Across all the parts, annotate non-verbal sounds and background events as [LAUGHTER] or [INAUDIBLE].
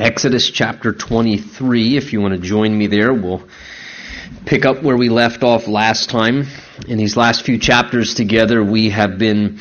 Exodus chapter 23. If you want to join me there, we'll pick up where we left off last time. In these last few chapters together, we have been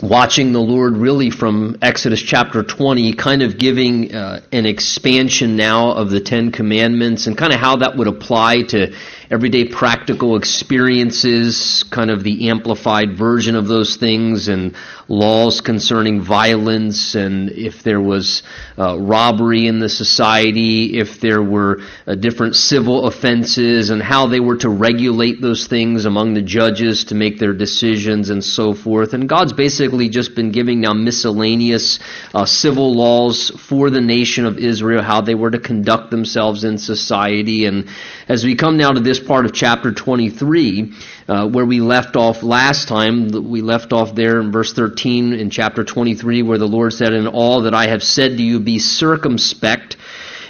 watching the Lord really from Exodus chapter 20, kind of giving uh, an expansion now of the Ten Commandments and kind of how that would apply to everyday practical experiences, kind of the amplified version of those things, and laws concerning violence, and if there was uh, robbery in the society, if there were uh, different civil offenses, and how they were to regulate those things among the judges to make their decisions and so forth. And God's basically just been giving now miscellaneous uh, civil laws for the nation of Israel, how they were to conduct themselves in society. And as we come now to this part of chapter 23, uh, where we left off last time. We left off there in verse 13 in chapter 23, where the Lord said, In all that I have said to you, be circumspect,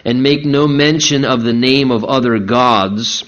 and make no mention of the name of other gods.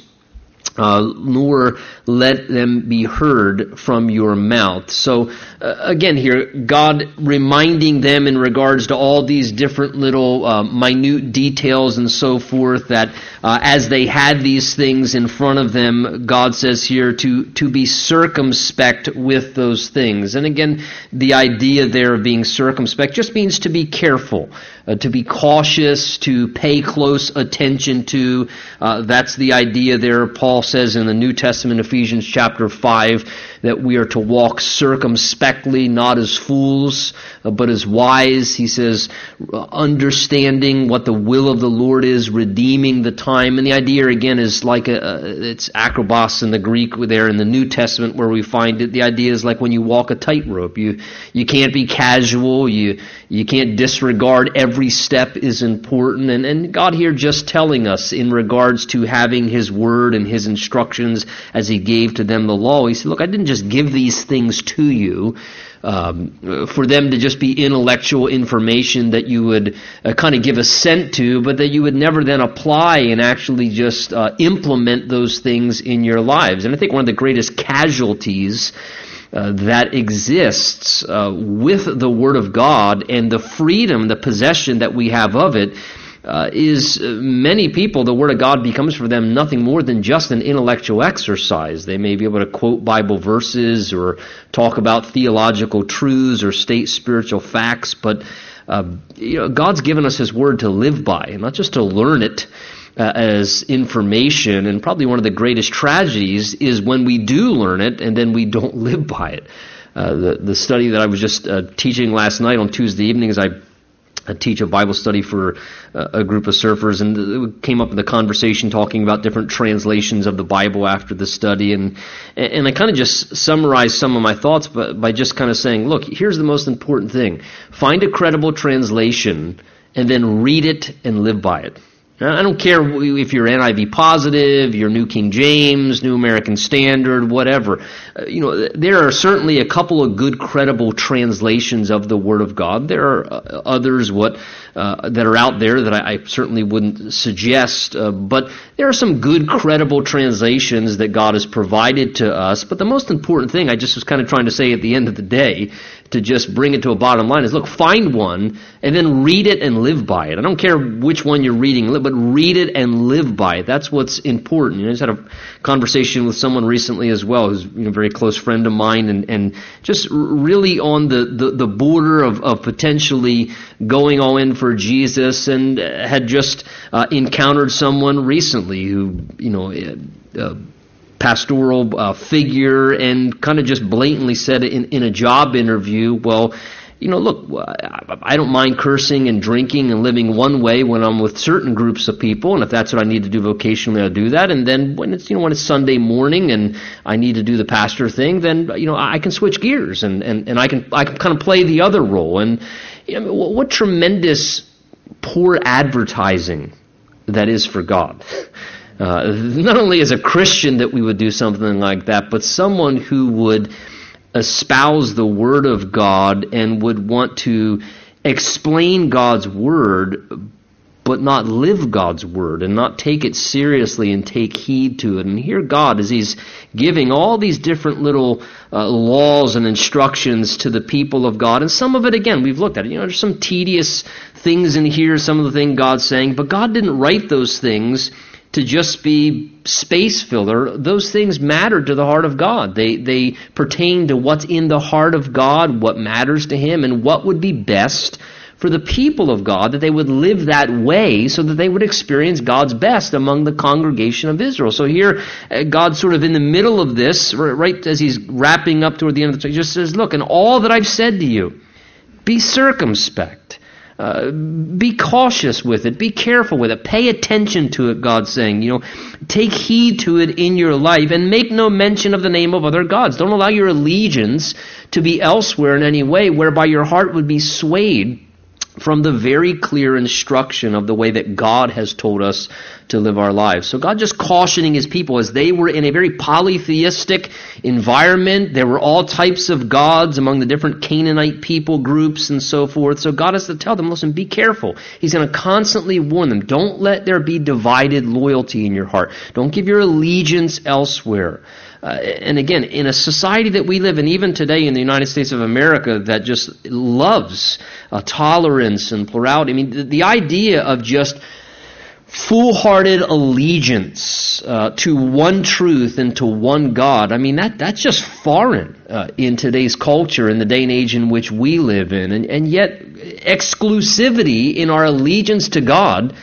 Uh, nor let them be heard from your mouth. So, uh, again, here, God reminding them in regards to all these different little uh, minute details and so forth that uh, as they had these things in front of them, God says here to, to be circumspect with those things. And again, the idea there of being circumspect just means to be careful, uh, to be cautious, to pay close attention to. Uh, that's the idea there. Paul says in the New Testament, Ephesians chapter 5, that we are to walk circumspectly, not as fools, uh, but as wise. He says, understanding what the will of the Lord is, redeeming the time. And the idea again is like a, it's akribos in the Greek there in the New Testament where we find it. The idea is like when you walk a tightrope. You, you can't be casual. You, you can't disregard every step is important. And, and God here just telling us in regards to having His Word and His instructions as He gave to them the law. He said, look, I didn't just give these things to you um, for them to just be intellectual information that you would uh, kind of give assent to, but that you would never then apply and actually just uh, implement those things in your lives. And I think one of the greatest casualties uh, that exists uh, with the Word of God and the freedom, the possession that we have of it uh, is uh, many people, the Word of God becomes for them nothing more than just an intellectual exercise. They may be able to quote Bible verses or talk about theological truths or state spiritual facts, but uh, you know, God's given us His Word to live by, and not just to learn it. Uh, as information, and probably one of the greatest tragedies is when we do learn it and then we don't [LAUGHS] live by it. Uh, the the study that I was just uh, teaching last night on Tuesday evenings, I I teach a Bible study for uh, a group of surfers, and came up in the conversation talking about different translations of the Bible after the study, and and I kind of just summarized some of my thoughts, but by just kind of saying, look, here's the most important thing: find a credible translation, and then read it and live by it. I don't care if you're NIV positive, you're New King James, New American Standard, whatever. Uh, you know, there are certainly a couple of good, credible translations of the Word of God. There are uh, others what uh, that are out there that I, I certainly wouldn't suggest, uh, but there are some good, credible translations that God has provided to us. But the most important thing, I just was kind of trying to say at the end of the day, to just bring it to a bottom line is look, find one and then read it and live by it. I don't care which one you're reading, but read it and live by it. That's what's important. You know, I just had a conversation with someone recently as well, who's you know, a very close friend of mine, and, and just really on the, the, the border of, of potentially going all in for Jesus, and had just uh, encountered someone recently who, you know, uh, pastoral uh, figure and kind of just blatantly said in, in a job interview, well, you know, look, I don't mind cursing and drinking and living one way when I'm with certain groups of people, and if that's what I need to do vocationally, I'll do that. And then when it's, you know, when it's Sunday morning and I need to do the pastor thing, then, you know, I can switch gears and, and, and I can, I can kind of play the other role. And, you know, what tremendous poor advertising that is for God. Uh, not only as a Christian that we would do something like that, but someone who would espouse the Word of God and would want to explain God's Word but not live God's word and not take it seriously and take heed to it. And here God, as He's giving all these different little uh, laws and instructions to the people of God, and some of it, again, we've looked at it. You know, there's some tedious things in here, some of the things God's saying, but God didn't write those things to just be space filler. Those things matter to the heart of God. They, they pertain to what's in the heart of God, what matters to Him, and what would be best for the people of God, that they would live that way so that they would experience God's best among the congregation of Israel. So here, uh, God's sort of in the middle of this, right as He's wrapping up toward the end of the, He just says, look, and all that I've said to you, be circumspect. Uh, be cautious with it. Be careful with it. Pay attention to it, God's saying. You know, take heed to it in your life and make no mention of the name of other gods. Don't allow your allegiance to be elsewhere in any way whereby your heart would be swayed from the very clear instruction of the way that God has told us to live our lives. So God just cautioning his people as they were in a very polytheistic environment. There were all types of gods among the different Canaanite people groups and so forth. So God has to tell them, listen, be careful. He's going to constantly warn them. Don't let there be divided loyalty in your heart. Don't give your allegiance elsewhere. Uh, and again, in a society that we live in, even today in the United States of America, that just loves uh, tolerance and plurality. I mean, the, the idea of just full-hearted allegiance uh, to one truth and to one God. I mean, that that's just foreign uh, in today's culture, in the day and age in which we live in, and and yet exclusivity in our allegiance to God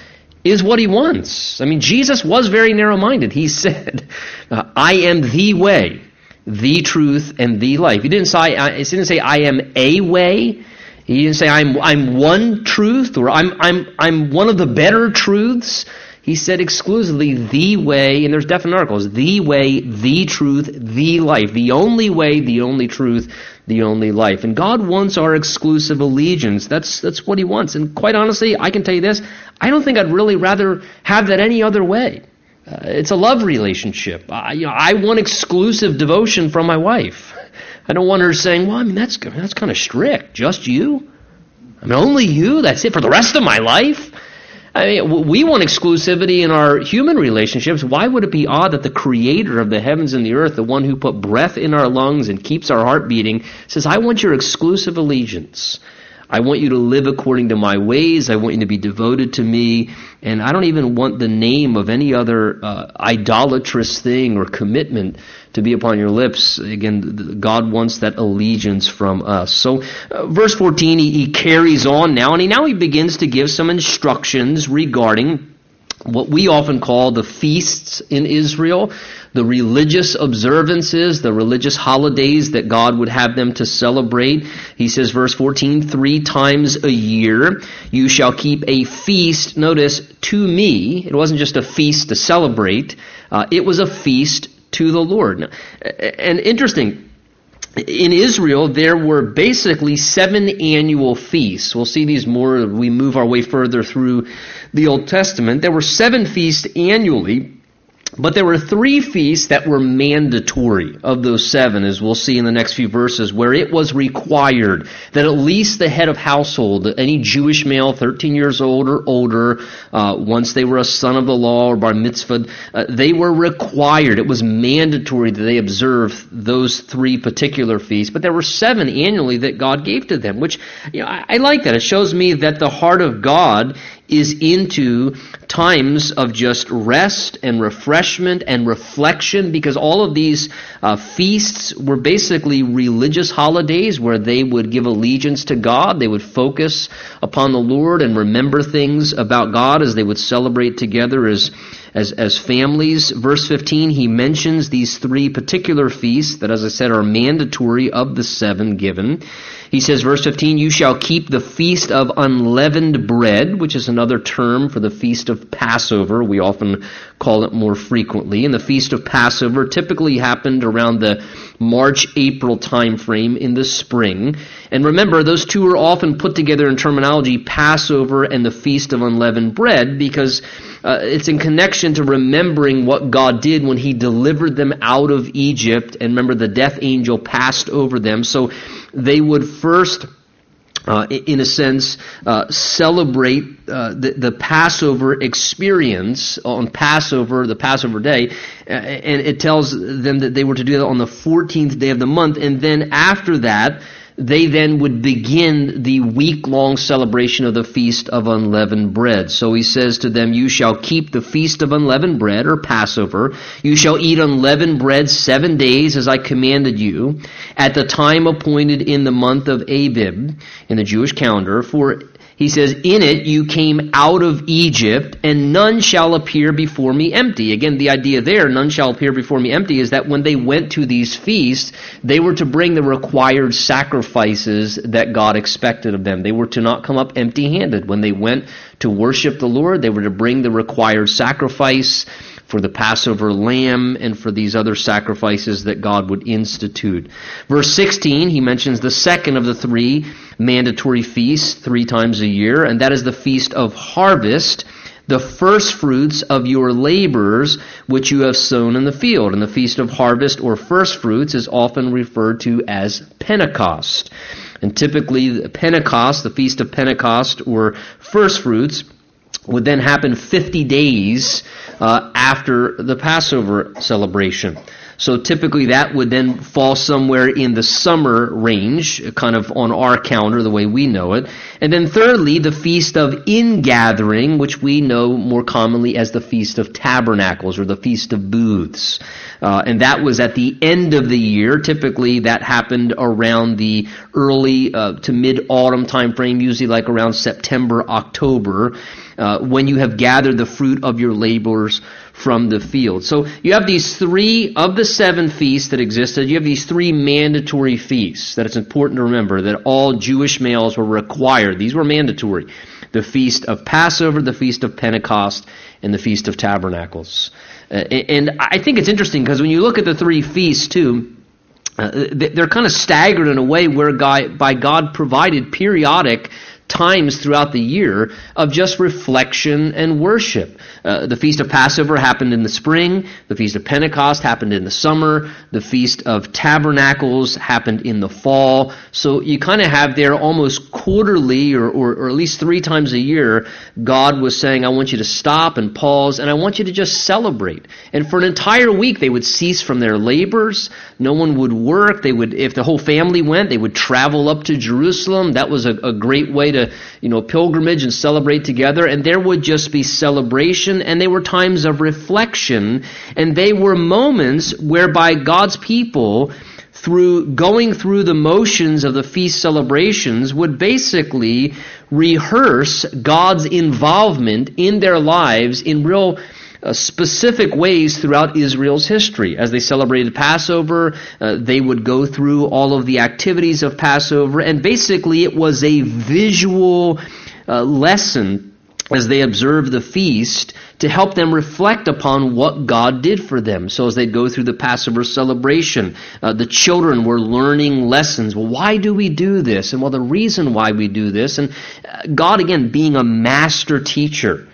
is what he wants. I mean, Jesus was very narrow minded. He said, [LAUGHS] uh, I am the way, the truth, and the life. He didn't say, uh, he didn't say I am a way. He didn't say I'm, I'm one truth or I'm, I'm, I'm one of the better truths. He said exclusively the way, and there's definite articles, the way, the truth, the life. The only way, the only truth, the only life. And God wants our exclusive allegiance. That's, that's what He wants. And quite honestly, I can tell you this, I don't think I'd really rather have that any other way. Uh, it's a love relationship. I, you know, I want exclusive devotion from my wife. I don't want her saying, well, I mean, that's, that's kind of strict. Just you? I mean, only you? That's it for the rest of my life? I mean, we want exclusivity in our human relationships. Why would it be odd that the creator of the heavens and the earth, the one who put breath in our lungs and keeps our heart beating, says, I want your exclusive allegiance. I want you to live according to my ways. I want you to be devoted to me. And I don't even want the name of any other uh, idolatrous thing or commitment to be upon your lips. Again, God wants that allegiance from us. So, uh, verse 14, he, he carries on now, and he now he begins to give some instructions regarding what we often call the feasts in Israel, the religious observances, the religious holidays that God would have them to celebrate. He says, verse 14, three times a year you shall keep a feast, notice, to me. It wasn't just a feast to celebrate, uh, it was a feast to the Lord. And interesting, in Israel, there were basically seven annual feasts. We'll see these more as we move our way further through the Old Testament. There were seven feasts annually but there were three feasts that were mandatory of those seven, as we'll see in the next few verses, where it was required that at least the head of household, any Jewish male 13 years old or older, uh, once they were a son of the law or bar mitzvah, uh, they were required. It was mandatory that they observe those three particular feasts. But there were seven annually that God gave to them, which you know, I, I like that. It shows me that the heart of God is into times of just rest and refreshment and reflection because all of these uh, feasts were basically religious holidays where they would give allegiance to God. They would focus upon the Lord and remember things about God as they would celebrate together as as, as families. Verse 15, he mentions these three particular feasts that, as I said, are mandatory of the seven given. He says, verse 15, you shall keep the feast of unleavened bread, which is another term for the feast of Passover. We often call it more frequently. And the feast of Passover typically happened around the March, April time frame in the spring. And remember, those two are often put together in terminology, Passover and the Feast of Unleavened Bread, because uh, it's in connection to remembering what God did when He delivered them out of Egypt. And remember, the death angel passed over them. So they would first uh, in a sense, uh, celebrate uh, the, the, Passover experience on Passover, the Passover day, and it tells them that they were to do that on the 14th day of the month, and then after that, they then would begin the week long celebration of the Feast of Unleavened Bread. So he says to them, You shall keep the Feast of Unleavened Bread, or Passover. You shall eat unleavened bread seven days as I commanded you, at the time appointed in the month of Abib, in the Jewish calendar, for he says, In it you came out of Egypt, and none shall appear before me empty. Again, the idea there, none shall appear before me empty, is that when they went to these feasts, they were to bring the required sacrifices that God expected of them. They were to not come up empty handed. When they went to worship the Lord, they were to bring the required sacrifice for the Passover lamb and for these other sacrifices that God would institute. Verse 16, he mentions the second of the three mandatory feasts three times a year, and that is the feast of harvest, the first fruits of your labors which you have sown in the field. And the feast of harvest or first fruits is often referred to as Pentecost. And typically, Pentecost, the feast of Pentecost or first fruits, would then happen 50 days uh, after the Passover celebration. So typically that would then fall somewhere in the summer range, kind of on our calendar, the way we know it. And then thirdly, the Feast of Ingathering, which we know more commonly as the Feast of Tabernacles or the Feast of Booths. Uh, and that was at the end of the year. Typically that happened around the early uh, to mid-autumn time frame, usually like around September, October uh, when you have gathered the fruit of your labors from the field. So you have these three of the seven feasts that existed. You have these three mandatory feasts that it's important to remember that all Jewish males were required. These were mandatory. The feast of Passover, the feast of Pentecost, and the feast of Tabernacles. Uh, and I think it's interesting because when you look at the three feasts too, uh, they're kind of staggered in a way where God, by God provided periodic times throughout the year of just reflection and worship. Uh, the Feast of Passover happened in the spring. The Feast of Pentecost happened in the summer. The Feast of Tabernacles happened in the fall. So you kind of have there almost quarterly or, or, or at least three times a year, God was saying, I want you to stop and pause and I want you to just celebrate. And for an entire week, they would cease from their labors. No one would work. They would, if the whole family went, they would travel up to Jerusalem. That was a, a great way to, you know, pilgrimage and celebrate together. And there would just be celebration and they were times of reflection and they were moments whereby God's people through going through the motions of the feast celebrations would basically rehearse God's involvement in their lives in real uh, specific ways throughout Israel's history. As they celebrated Passover, uh, they would go through all of the activities of Passover, and basically it was a visual uh, lesson as they observed the feast to help them reflect upon what God did for them. So as they go through the Passover celebration, uh, the children were learning lessons. Well, why do we do this? And well, the reason why we do this, and uh, God again being a master teacher.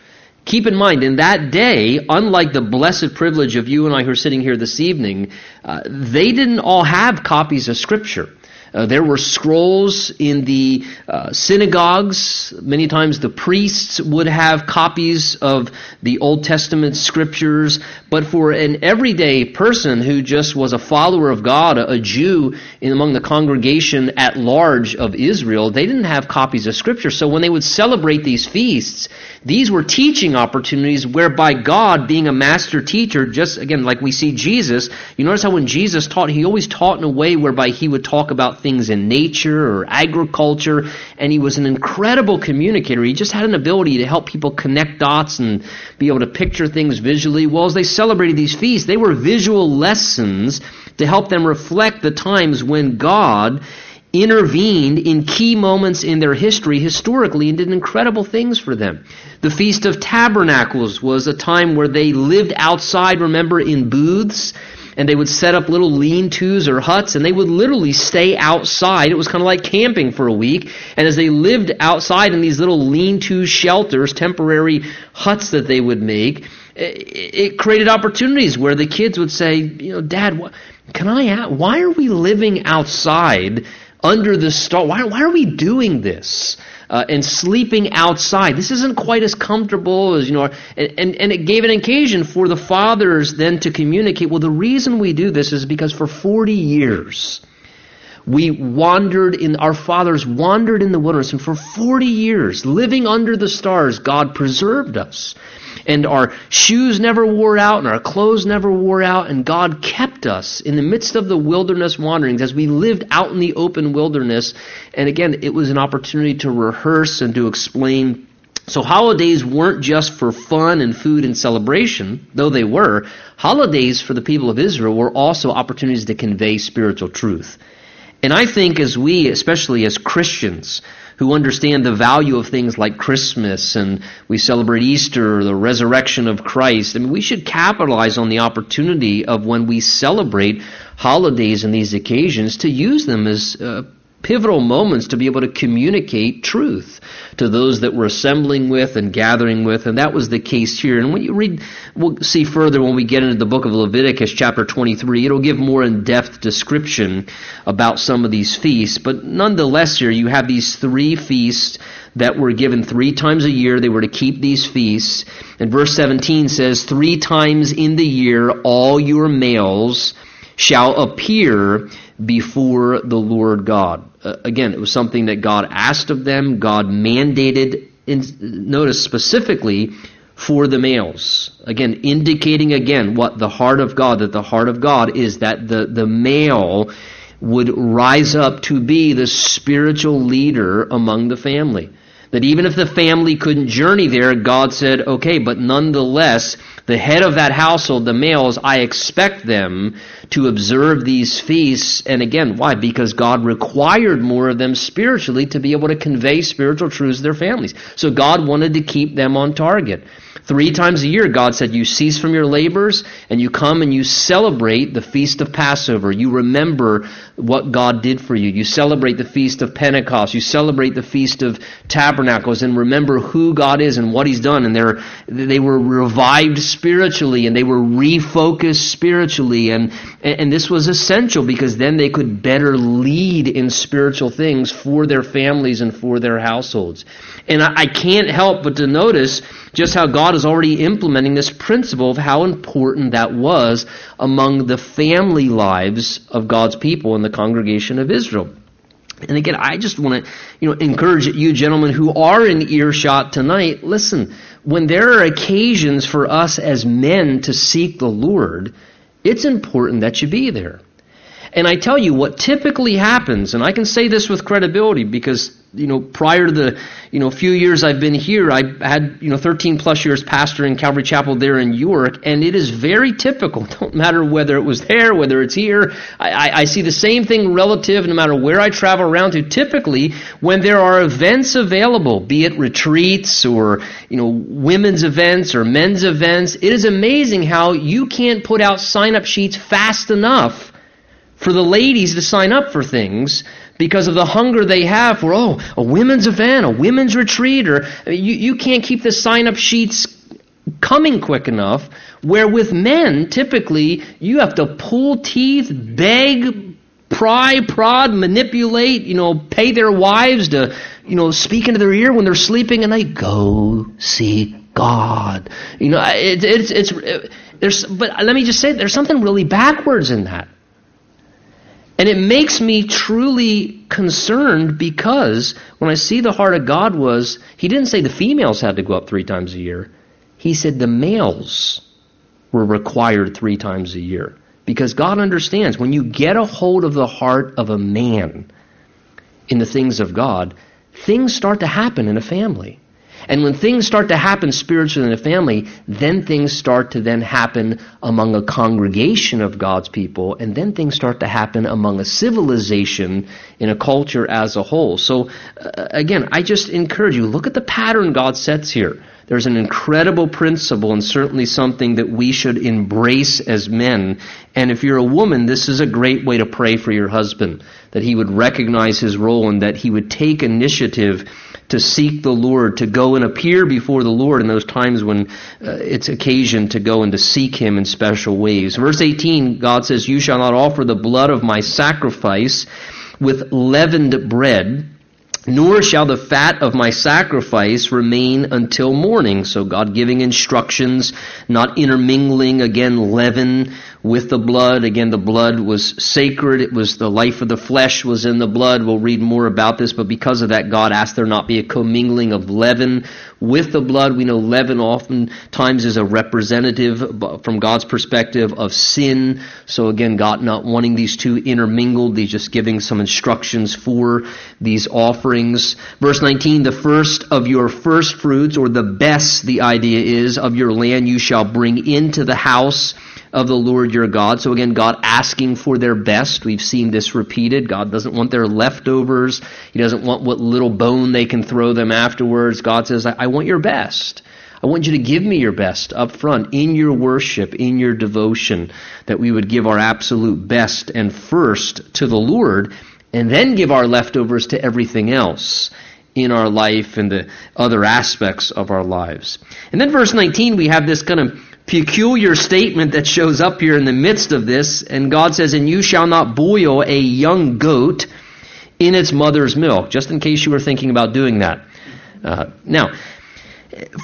Keep in mind, in that day, unlike the blessed privilege of you and I who are sitting here this evening, uh, they didn't all have copies of Scripture. Uh, there were scrolls in the uh, synagogues. Many times the priests would have copies of the Old Testament scriptures. But for an everyday person who just was a follower of God, a, Jew in among the congregation at large of Israel, they didn't have copies of scripture. So when they would celebrate these feasts, these were teaching opportunities whereby God, being a master teacher, just again, like we see Jesus, you notice how when Jesus taught, he always taught in a way whereby he would talk about things in nature or agriculture, and he was an incredible communicator. He just had an ability to help people connect dots and be able to picture things visually. Well, as they celebrated these feasts, they were visual lessons to help them reflect the times when God intervened in key moments in their history historically and did incredible things for them. The Feast of Tabernacles was a time where they lived outside, remember, in booths and they would set up little lean-tos or huts and they would literally stay outside. It was kind of like camping for a week. And as they lived outside in these little lean-to shelters, temporary huts that they would make, it created opportunities where the kids would say, you know, Dad, can I, why are we living outside under the star. Why, why are we doing this? Uh, and sleeping outside. This isn't quite as comfortable as, you know, and, and, and it gave an occasion for the fathers then to communicate, well, the reason we do this is because for 40 years, we wandered in, our fathers wandered in the wilderness, and for 40 years, living under the stars, God preserved us and our shoes never wore out, and our clothes never wore out, and God kept us in the midst of the wilderness wanderings as we lived out in the open wilderness. And again, it was an opportunity to rehearse and to explain. So holidays weren't just for fun and food and celebration, though they were. Holidays for the people of Israel were also opportunities to convey spiritual truth. And I think as we, especially as Christians, who understand the value of things like Christmas and we celebrate Easter the resurrection of Christ. I mean, we should capitalize on the opportunity of when we celebrate holidays and these occasions to use them as uh, pivotal moments to be able to communicate truth to those that we're assembling with and gathering with, and that was the case here. And when you read, we'll see further when we get into the book of Leviticus, chapter 23, it'll give more in depth description about some of these feasts. But nonetheless, here you have these three feasts that were given three times a year. They were to keep these feasts. And verse 17 says, Three times in the year all your males shall appear before the Lord God. Uh, again, it was something that God asked of them, God mandated, in, notice specifically, for the males. Again, indicating again what the heart of God, that the heart of God is that the, the male would rise up to be the spiritual leader among the family. That even if the family couldn't journey there, God said, okay, but nonetheless, the head of that household, the males, I expect them to observe these feasts. And again, why? Because God required more of them spiritually to be able to convey spiritual truths to their families. So God wanted to keep them on target. Three times a year, God said, You cease from your labors and you come and you celebrate the feast of Passover. You remember what God did for you. You celebrate the feast of Pentecost. You celebrate the feast of tabernacles and remember who God is and what He's done. And they were revived spiritually and they were refocused spiritually. And, and this was essential because then they could better lead in spiritual things for their families and for their households. And I, I can't help but to notice just how God is already implementing this principle of how important that was among the family lives of God's people in the congregation of Israel. And again, I just want to, you know, encourage you gentlemen who are in earshot tonight, listen, when there are occasions for us as men to seek the Lord, it's important that you be there. And I tell you what typically happens, and I can say this with credibility because you know, prior to the, you know, few years I've been here, I had, you know, 13 plus years pastoring Calvary Chapel there in York, and it is very typical. [LAUGHS] Don't matter whether it was there, whether it's here. I, I, I see the same thing relative no matter where I travel around to. Typically, when there are events available, be it retreats or, you know, women's events or men's events, it is amazing how you can't put out sign up sheets fast enough for the ladies to sign up for things because of the hunger they have for, oh, a women's event, a women's retreat, or you, you can't keep the sign up sheets coming quick enough. Where with men, typically, you have to pull teeth, beg, pry, prod, manipulate, you know, pay their wives to, you know, speak into their ear when they're sleeping and they go see God. You know, it, it's, it's, it, there's, but let me just say, there's something really backwards in that. And it makes me truly concerned because when I see the heart of God was, He didn't say the females had to go up three times a year. He said the males were required three times a year. Because God understands when you get a hold of the heart of a man in the things of God, things start to happen in a family. And when things start to happen spiritually in a family, then things start to then happen among a congregation of God's people, and then things start to happen among a civilization in a culture as a whole. So, uh, again, I just encourage you, look at the pattern God sets here. There's an incredible principle and certainly something that we should embrace as men. And if you're a woman, this is a great way to pray for your husband, that he would recognize his role and that he would take initiative to seek the Lord, to go and appear before the Lord in those times when uh, it's occasion to go and to seek Him in special ways. Verse 18, God says, You shall not offer the blood of my sacrifice with leavened bread, nor shall the fat of my sacrifice remain until morning. So God giving instructions, not intermingling again leaven with the blood. Again, the blood was sacred. It was the life of the flesh was in the blood. We'll read more about this, but because of that, God asked there not be a commingling of leaven with the blood. We know leaven oftentimes is a representative from God's perspective of sin. So again, God not wanting these two intermingled, He's just giving some instructions for these offerings. Verse 19, the first of your first fruits, or the best, the idea is, of your land you shall bring into the house of the Lord your God. So again, God asking for their best. We've seen this repeated. God doesn't want their leftovers. He doesn't want what little bone they can throw them afterwards. God says, I, want your best. I want you to give me your best up front in your worship, in your devotion, that we would give our absolute best and first to the Lord, and then give our leftovers to everything else in our life and the other aspects of our lives. And then verse 19, we have this kind of peculiar statement that shows up here in the midst of this. And God says, And you shall not boil a young goat in its mother's milk, just in case you were thinking about doing that. Uh, now,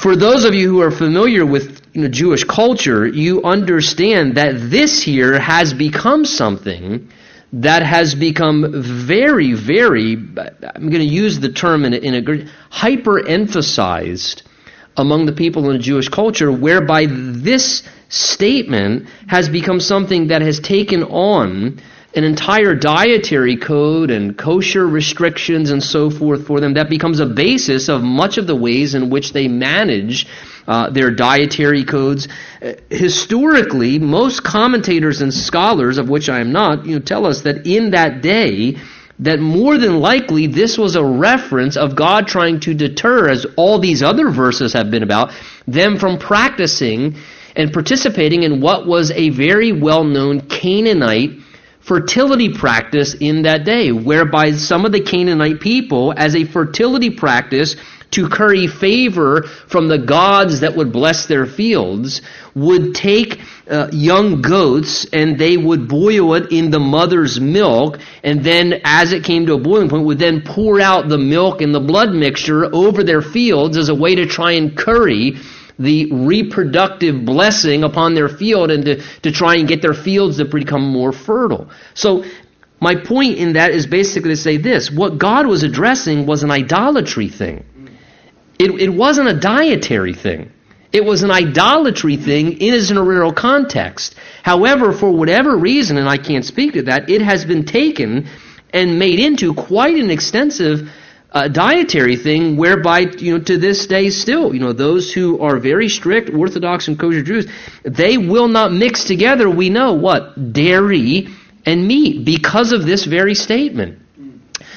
for those of you who are familiar with you know, Jewish culture, you understand that this here has become something that has become very, very, I'm going to use the term in a, in a hyper emphasized among the people in the Jewish culture, whereby this statement has become something that has taken on an entire dietary code and kosher restrictions and so forth for them. That becomes a basis of much of the ways in which they manage uh, their dietary codes. Uh, historically, most commentators and scholars, of which I am not, you know, tell us that in that day, that more than likely this was a reference of God trying to deter, as all these other verses have been about, them from practicing and participating in what was a very well known Canaanite fertility practice in that day, whereby some of the Canaanite people, as a fertility practice, to curry favor from the gods that would bless their fields, would take uh, young goats and they would boil it in the mother's milk, and then, as it came to a boiling point, would then pour out the milk and the blood mixture over their fields as a way to try and curry the reproductive blessing upon their field and to, to try and get their fields to become more fertile. So, my point in that is basically to say this what God was addressing was an idolatry thing. It, it wasn't a dietary thing. It was an idolatry thing in its original context. However, for whatever reason, and I can't speak to that, it has been taken and made into quite an extensive uh, dietary thing whereby, you know, to this day still, you know, those who are very strict Orthodox and kosher Jews, they will not mix together, we know what, dairy and meat because of this very statement.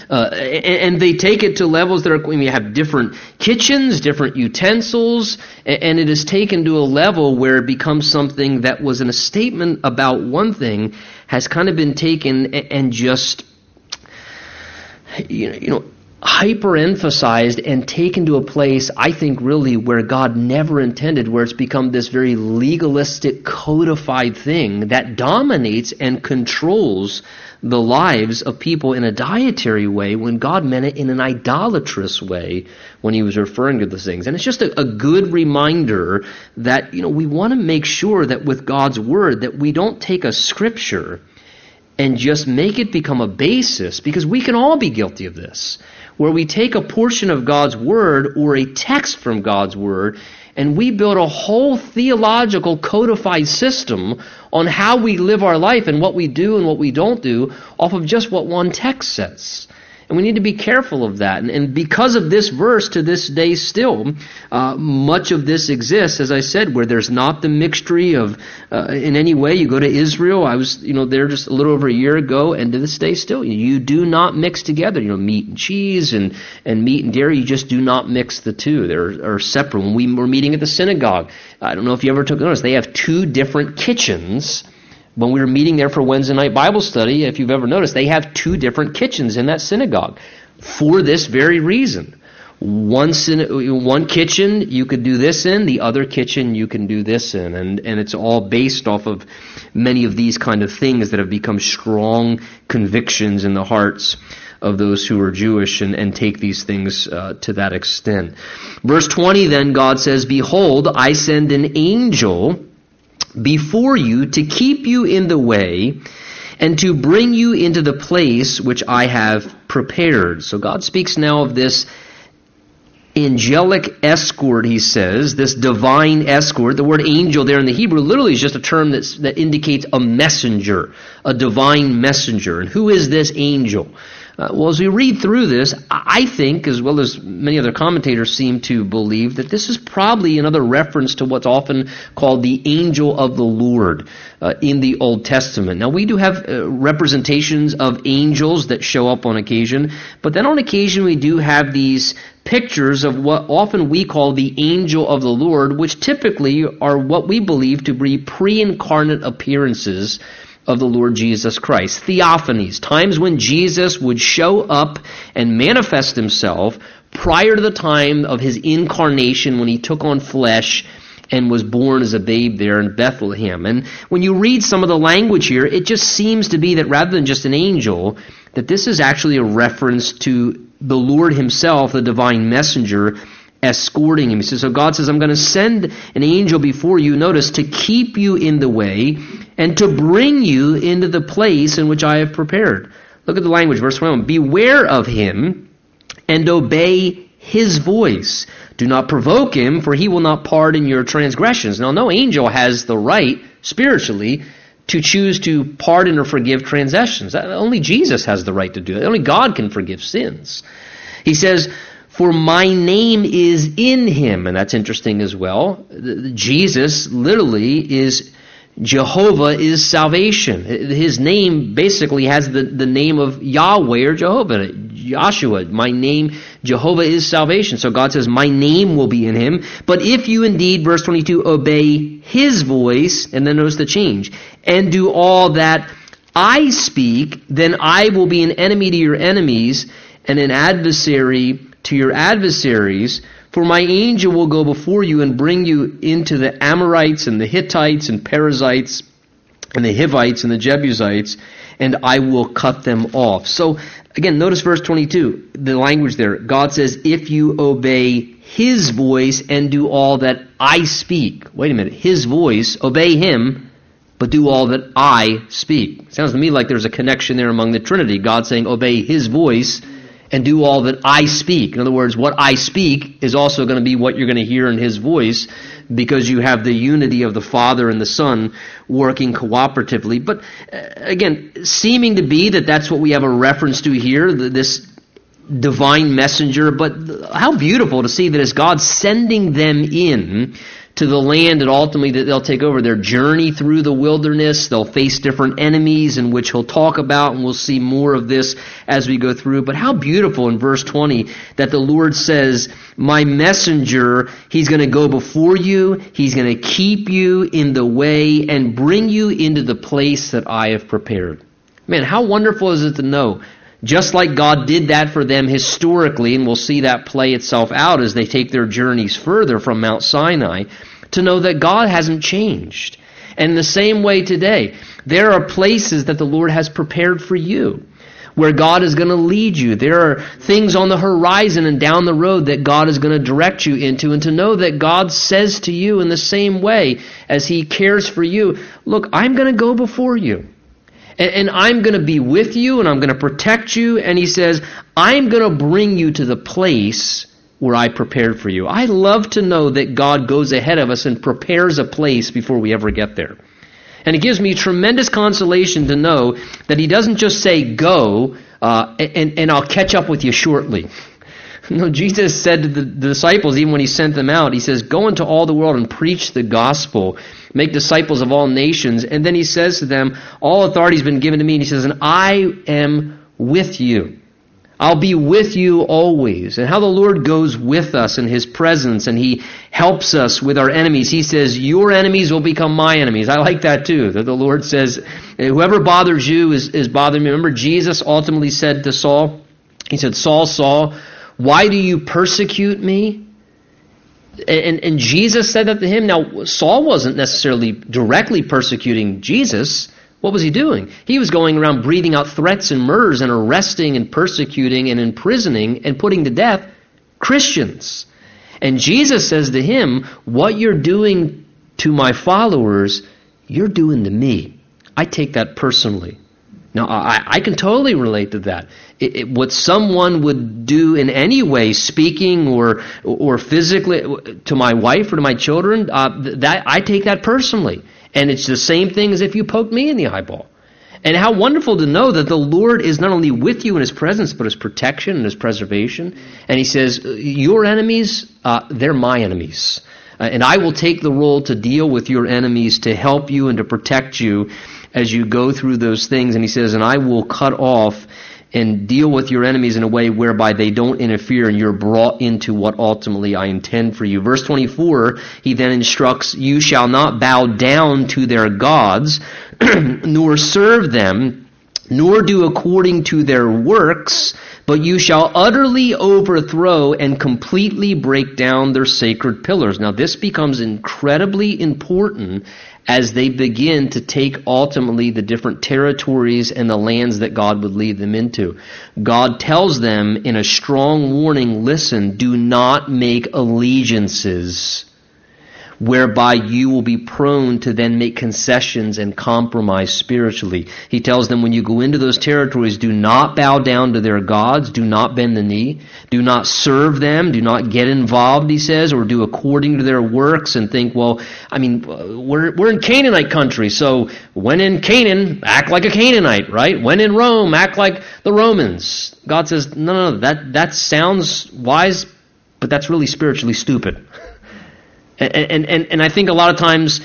Uh, and, and, they take it to levels that are, I mean, have different kitchens, different utensils, and, and it is taken to a level where it becomes something that was in a statement about one thing has kind of been taken and, and just, you know, you know hyper emphasized and taken to a place, I think, really where God never intended, where it's become this very legalistic, codified thing that dominates and controls the lives of people in a dietary way when God meant it in an idolatrous way when he was referring to those things. And it's just a, a good reminder that, you know, we want to make sure that with God's word that we don't take a scripture and just make it become a basis because we can all be guilty of this where we take a portion of God's Word or a text from God's Word and we build a whole theological codified system on how we live our life and what we do and what we don't do off of just what one text says. And we need to be careful of that. And, and because of this verse to this day still, uh, much of this exists, as I said, where there's not the mixture of, uh, in any way. You go to Israel, I was, you know, there just a little over a year ago, and to this day still, you do not mix together, you know, meat and cheese and, and meat and dairy, you just do not mix the two. They're are separate. When we were meeting at the synagogue, I don't know if you ever took notice, they have two different kitchens when we were meeting there for Wednesday night Bible study, if you've ever noticed, they have two different kitchens in that synagogue for this very reason. once in one kitchen you could do this in, the other kitchen you can do this in, and and it's all based off of many of these kind of things that have become strong convictions in the hearts of those who are Jewish and, and take these things uh, to that extent. Verse 20 then God says, Behold, I send an angel before you to keep you in the way and to bring you into the place which I have prepared. So God speaks now of this angelic escort, he says, this divine escort. The word angel there in the Hebrew literally is just a term that's, that indicates a messenger, a divine messenger. And who is this angel? Uh, well, as we read through this, I think, as well as many other commentators seem to believe, that this is probably another reference to what's often called the angel of the Lord uh, in the Old Testament. Now, we do have uh, representations of angels that show up on occasion, but then on occasion we do have these pictures of what often we call the angel of the Lord, which typically are what we believe to be pre incarnate appearances of the Lord Jesus Christ. Theophanies, times when Jesus would show up and manifest himself prior to the time of his incarnation when he took on flesh and was born as a babe there in Bethlehem. And when you read some of the language here, it just seems to be that rather than just an angel, that this is actually a reference to the Lord himself, the divine messenger, escorting him. He says, so God says, I'm going to send an angel before you, notice, to keep you in the way and to bring you into the place in which I have prepared. Look at the language, verse 21. Beware of him and obey his voice. Do not provoke him, for he will not pardon your transgressions. Now, no angel has the right, spiritually, to choose to pardon or forgive transgressions. Only Jesus has the right to do that. Only God can forgive sins. He says, for my name is in him. And that's interesting as well. Jesus literally is Jehovah is salvation. His name basically has the, the name of Yahweh or Jehovah. Joshua, my name, Jehovah is salvation. So God says, my name will be in him. But if you indeed, verse 22, obey his voice, and then notice the change, and do all that I speak, then I will be an enemy to your enemies and an adversary to your adversaries. For my angel will go before you and bring you into the Amorites and the Hittites and Perizzites and the Hivites and the Jebusites, and I will cut them off. So, again, notice verse 22, the language there. God says, if you obey his voice and do all that I speak. Wait a minute. His voice, obey him, but do all that I speak. Sounds to me like there's a connection there among the Trinity. God saying, obey his voice and do all that I speak. In other words, what I speak is also going to be what you're going to hear in his voice because you have the unity of the Father and the Son working cooperatively. But uh, again, seeming to be that that's what we have a reference to here, this divine messenger. But how beautiful to see that as God sending them in to the land and ultimately that they'll take over their journey through the wilderness. They'll face different enemies in which he'll talk about, and we'll see more of this as we go through. But how beautiful in verse 20 that the Lord says, My messenger, he's going to go before you, he's going to keep you in the way and bring you into the place that I have prepared. Man, how wonderful is it to know just like God did that for them historically, and we'll see that play itself out as they take their journeys further from Mount Sinai, to know that God hasn't changed. And in the same way today, there are places that the Lord has prepared for you where God is going to lead you. There are things on the horizon and down the road that God is going to direct you into. And to know that God says to you in the same way as He cares for you, look, I'm going to go before you and, and I'm going to be with you and I'm going to protect you. And he says, I'm going to bring you to the place where I prepared for you. I love to know that God goes ahead of us and prepares a place before we ever get there. And it gives me tremendous consolation to know that He doesn't just say, go, uh, and, and I'll catch up with you shortly. No, Jesus said to the disciples, even when He sent them out, He says, Go into all the world and preach the gospel make disciples of all nations. And then he says to them, All authority has been given to me. And he says, And I am with you. I'll be with you always. And how the Lord goes with us in His presence and He helps us with our enemies. He says, Your enemies will become my enemies. I like that too. That the Lord says, Whoever bothers you is, is bothering me. Remember, Jesus ultimately said to Saul, He said, Saul, Saul, Why do you persecute me? And, and Jesus said that to him. Now, Saul wasn't necessarily directly persecuting Jesus. What was he doing? He was going around breathing out threats and murders and arresting and persecuting and imprisoning and putting to death Christians. And Jesus says to him, What you're doing to my followers, you're doing to me. I take that personally. Now, I, I can totally relate to that. It, it, what someone would do in any way, speaking or or physically, to my wife or to my children, uh, that I take that personally, and it's the same thing as if you poked me in the eyeball. And how wonderful to know that the Lord is not only with you in His presence, but His protection and His preservation. And He says, "Your enemies, uh, they're my enemies." Uh, and I will take the role to deal with your enemies, to help you and to protect you as you go through those things. And he says, and I will cut off and deal with your enemies in a way whereby they don't interfere and you're brought into what ultimately I intend for you. Verse 24, he then instructs, you shall not bow down to their gods, [CLEARS THROAT] nor serve them, nor do according to their works, but you shall utterly overthrow and completely break down their sacred pillars. Now this becomes incredibly important as they begin to take ultimately the different territories and the lands that God would lead them into. God tells them in a strong warning, listen, do not make allegiances whereby you will be prone to then make concessions and compromise spiritually. He tells them when you go into those territories, do not bow down to their gods, do not bend the knee, do not serve them, do not get involved, he says, or do according to their works and think, well, I mean, we're, we're in Canaanite country, so when in Canaan, act like a Canaanite, right? When in Rome, act like the Romans. God says, no, no, no, that, that sounds wise, but that's really spiritually stupid. [LAUGHS] And, and, and I think a lot of times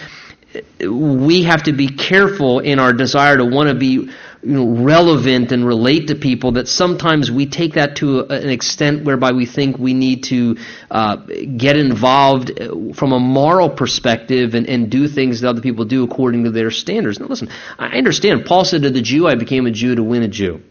we have to be careful in our desire to want to be you know, relevant and relate to people that sometimes we take that to an extent whereby we think we need to uh, get involved from a moral perspective and, and do things that other people do according to their standards. Now, listen, I understand. Paul said to the Jew, I became a Jew to win a Jew.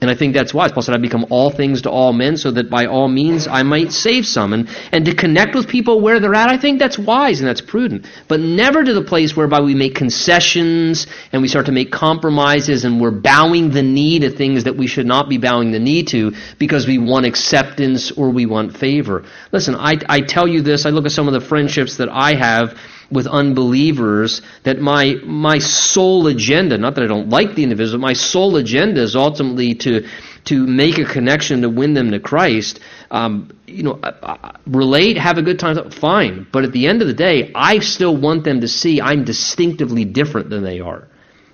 And I think that's wise. Paul said, I become all things to all men so that by all means I might save some. And, and to connect with people where they're at, I think that's wise and that's prudent. But never to the place whereby we make concessions and we start to make compromises and we're bowing the knee to things that we should not be bowing the knee to because we want acceptance or we want favor. Listen, I, I tell you this, I look at some of the friendships that I have with unbelievers that my my sole agenda, not that I don't like the individual, my sole agenda is ultimately to to make a connection to win them to Christ. Um, you know, relate, have a good time, fine. But at the end of the day, I still want them to see I'm distinctively different than they are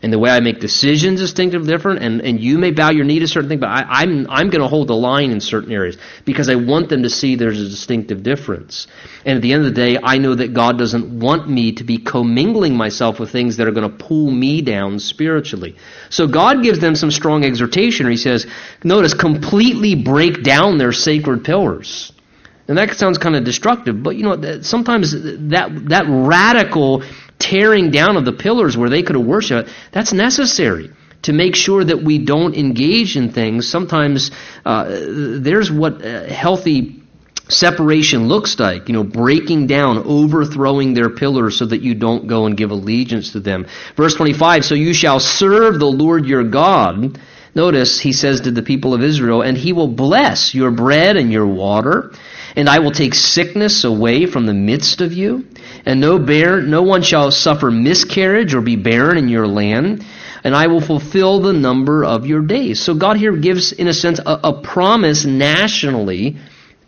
and the way I make decisions is distinctively different, and, and you may bow your knee to certain things, but I, am I'm, I'm going to hold the line in certain areas because I want them to see there's a distinctive difference. And at the end of the day, I know that God doesn't want me to be commingling myself with things that are going to pull me down spiritually. So God gives them some strong exhortation, he says, notice, completely break down their sacred pillars. And that sounds kind of destructive, but you know, sometimes that, that radical tearing down of the pillars where they could have worshipped, that's necessary to make sure that we don't engage in things. Sometimes uh, there's what healthy separation looks like, you know, breaking down, overthrowing their pillars so that you don't go and give allegiance to them. Verse 25, so you shall serve the Lord your God. Notice he says to the people of Israel, and he will bless your bread and your water, and I will take sickness away from the midst of you and no bear, no one shall suffer miscarriage or be barren in your land, and I will fulfill the number of your days. So God here gives, in a sense, a, a promise nationally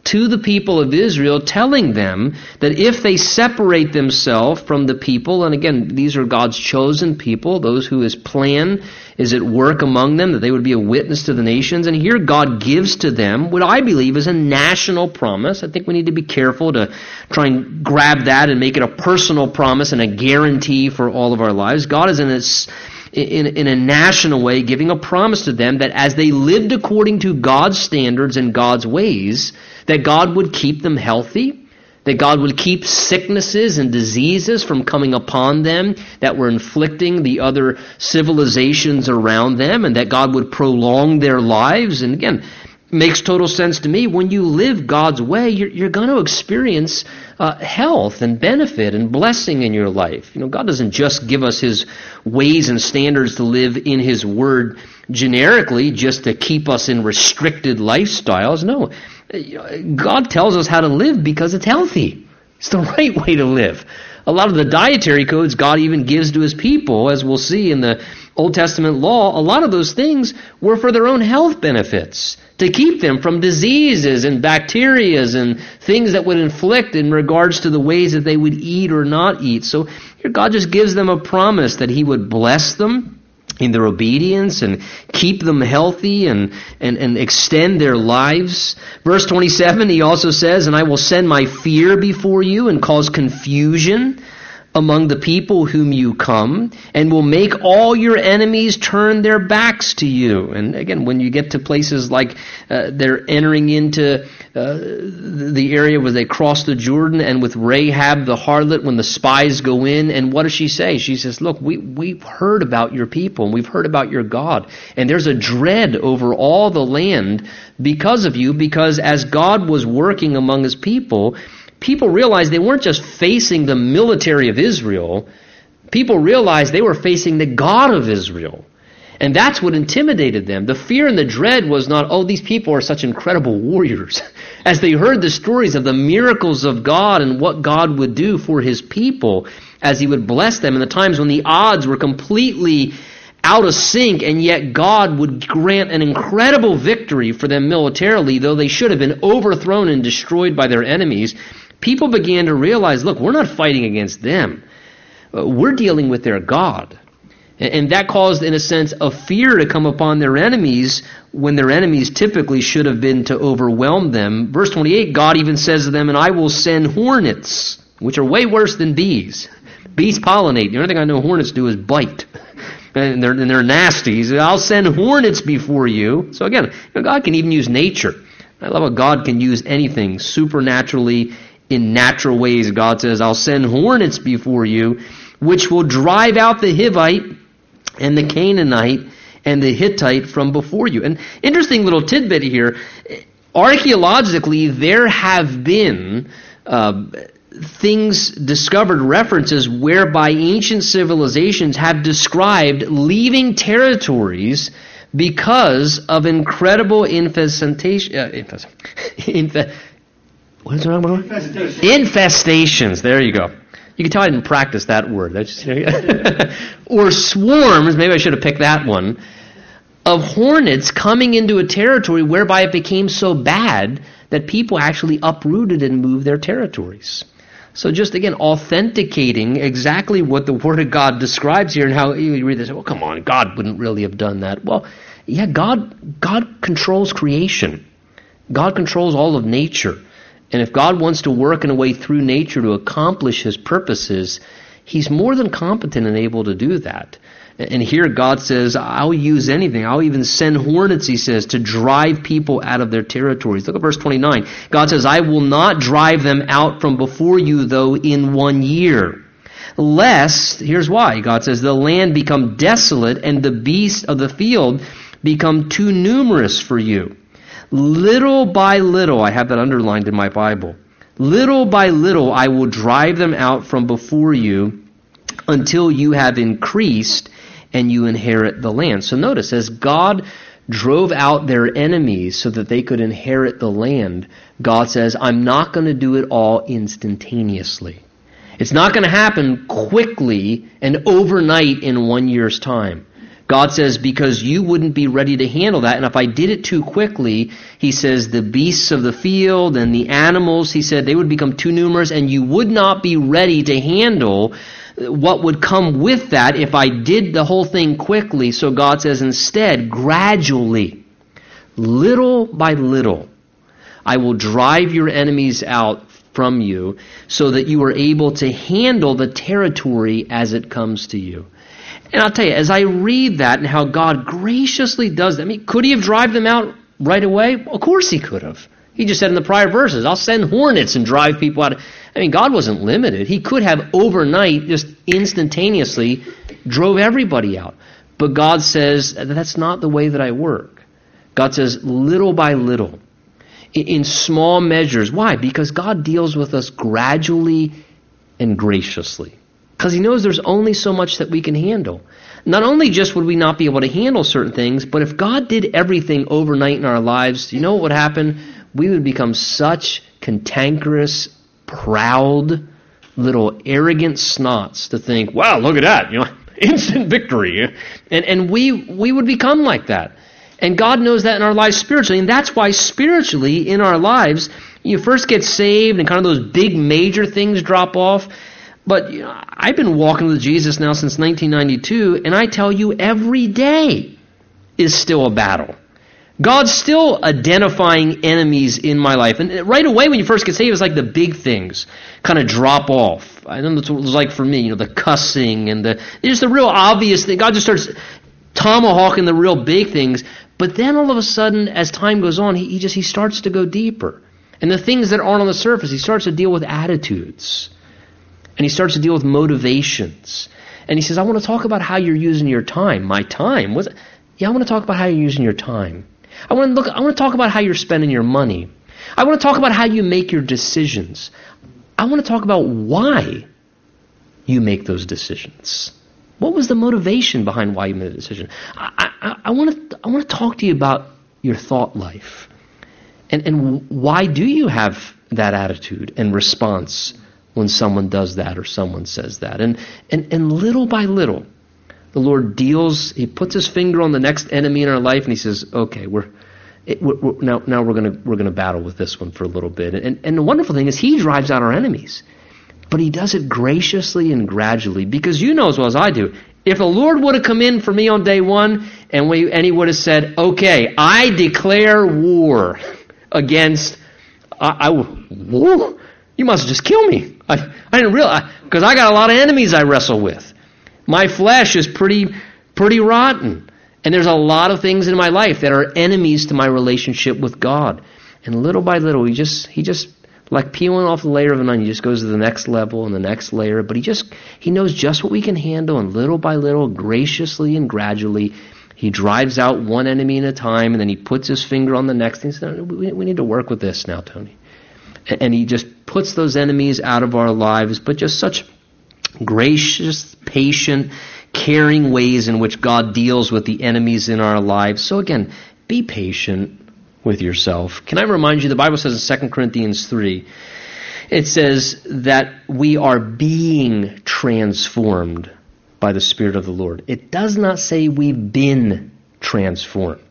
to the people of Israel, telling them that if they separate themselves from the people, and again, these are God's chosen people, those who his plan is at work among them, that they would be a witness to the nations. And here God gives to them what I believe is a national promise. I think we need to be careful to try and grab that and make it a personal promise and a guarantee for all of our lives. God is in this in, in a national way, giving a promise to them that as they lived according to God's standards and God's ways, that God would keep them healthy, that God would keep sicknesses and diseases from coming upon them that were inflicting the other civilizations around them, and that God would prolong their lives. And again, makes total sense to me. When you live God's way, you're, you're going to experience uh, health and benefit and blessing in your life. You know, God doesn't just give us His ways and standards to live in His Word generically just to keep us in restricted lifestyles. No, God tells us how to live because it's healthy. It's the [LAUGHS] right way to live. A lot of the dietary codes God even gives to His people, as we'll see in the Old Testament law, a lot of those things were for their own health benefits, to keep them from diseases and bacterias and things that would inflict in regards to the ways that they would eat or not eat. So here God just gives them a promise that He would bless them in their obedience and keep them healthy and, and, and extend their lives. Verse 27, he also says, And I will send my fear before you and cause confusion among the people whom you come, and will make all your enemies turn their backs to you. And again, when you get to places like uh, they're entering into uh, the area where they cross the Jordan, and with Rahab the harlot, when the spies go in, and what does she say? She says, Look, we, we've heard about your people, and we've heard about your God, and there's a dread over all the land because of you, because as God was working among his people, people realized they weren't just facing the military of Israel, people realized they were facing the God of Israel. And that's what intimidated them. The fear and the dread was not, oh, these people are such incredible warriors. [LAUGHS] As they heard the stories of the miracles of God and what God would do for his people as he would bless them in the times when the odds were completely out of sync, and yet God would grant an incredible victory for them militarily, though they should have been overthrown and destroyed by their enemies people began to realize look, we're not fighting against them, uh, we're dealing with their God. And that caused, in a sense, a fear to come upon their enemies when their enemies typically should have been to overwhelm them. Verse 28, God even says to them, And I will send hornets, which are way worse than bees. Bees pollinate. The only thing I know hornets do is bite. [LAUGHS] And they're, and they're nasty. He said, I'll send hornets before you. So again, God can even use nature. I love how God can use anything supernaturally in natural ways. God says, I'll send hornets before you, which will drive out the Hivite and the Canaanite and the Hittite from before you. An interesting little tidbit here. Archaeologically, there have been uh, things discovered, references whereby ancient civilizations have described leaving territories because of incredible infestation. Uh, infest, [LAUGHS] what is wrong with Infestations. Infestations. There you go. You can tell I didn't practice that word. Just, [LAUGHS] or swarms, maybe I should have picked that one, of hornets coming into a territory whereby it became so bad that people actually uprooted and moved their territories. So just again, authenticating exactly what the Word of God describes here and how you read this, well, come on, God wouldn't really have done that. Well, yeah, God, God controls creation. God controls all of nature. And if God wants to work in a way through nature to accomplish his purposes, he's more than competent and able to do that. And here God says, I'll use anything. I'll even send hornets, he says, to drive people out of their territories. Look at verse 29. God says, I will not drive them out from before you, though, in one year. Lest, here's why. God says, the land become desolate and the beasts of the field become too numerous for you. Little by little, I have that underlined in my Bible. Little by little, I will drive them out from before you until you have increased and you inherit the land. So notice, as God drove out their enemies so that they could inherit the land, God says, I'm not going to do it all instantaneously. It's not going to happen quickly and overnight in one year's time. God says, because you wouldn't be ready to handle that. And if I did it too quickly, he says, the beasts of the field and the animals, he said, they would become too numerous and you would not be ready to handle what would come with that if I did the whole thing quickly. So God says, instead, gradually, little by little, I will drive your enemies out from you so that you are able to handle the territory as it comes to you. And I'll tell you, as I read that and how God graciously does that, I mean, could he have driven them out right away? Of course he could have. He just said in the prior verses, I'll send hornets and drive people out. I mean, God wasn't limited. He could have overnight, just instantaneously, drove everybody out. But God says, that's not the way that I work. God says, little by little, in small measures. Why? Because God deals with us gradually and graciously. Because He knows there's only so much that we can handle. Not only just would we not be able to handle certain things, but if God did everything overnight in our lives, you know what would happen? We would become such cantankerous, proud, little arrogant snots to think, wow, look at that, you know, [LAUGHS] instant victory. And, and we, we would become like that. And God knows that in our lives spiritually. And that's why spiritually in our lives, you first get saved and kind of those big major things drop off. But you know, I've been walking with Jesus now since 1992, and I tell you, every day is still a battle. God's still identifying enemies in my life. And right away, when you first get saved, it's like the big things kind of drop off. I know that's what it was like for me, you know, the cussing and the, just the real obvious thing. God just starts tomahawking the real big things. But then all of a sudden, as time goes on, he, he just he starts to go deeper. And the things that aren't on the surface, he starts to deal with attitudes. And he starts to deal with motivations. And he says, I want to talk about how you're using your time. My time? Yeah, I want to talk about how you're using your time. I want to look I want to talk about how you're spending your money. I want to talk about how you make your decisions. I want to talk about why you make those decisions. What was the motivation behind why you made the decision? I, I, I, want to, I want to talk to you about your thought life. And, and why do you have that attitude and response when someone does that or someone says that? And, and, and little by little, the Lord deals, He puts His finger on the next enemy in our life and He says, okay, we're, it, we're, we're now, now we're going we're gonna battle with this one for a little bit. And, and the wonderful thing is He drives out our enemies. But he does it graciously and gradually because you know as well as I do. If the Lord would have come in for me on day one and, we, and he would have said, okay, I declare war [LAUGHS] against, I, I? You must just kill me. I, I didn't realize, because I got a lot of enemies I wrestle with. My flesh is pretty, pretty rotten. And there's a lot of things in my life that are enemies to my relationship with God. And little by little, he just, he just like peeling off the layer of an onion, he just goes to the next level and the next layer. But he just he knows just what we can handle, and little by little, graciously and gradually, he drives out one enemy at a time, and then he puts his finger on the next. And he says, we, we need to work with this now, Tony. And, he just puts those enemies out of our lives, but just such gracious, patient, caring ways in which God deals with the enemies in our lives. So again, be patient with yourself. Can I remind you, the Bible says in 2 Corinthians 3, it says that we are being transformed by the Spirit of the Lord. It does not say we've been transformed.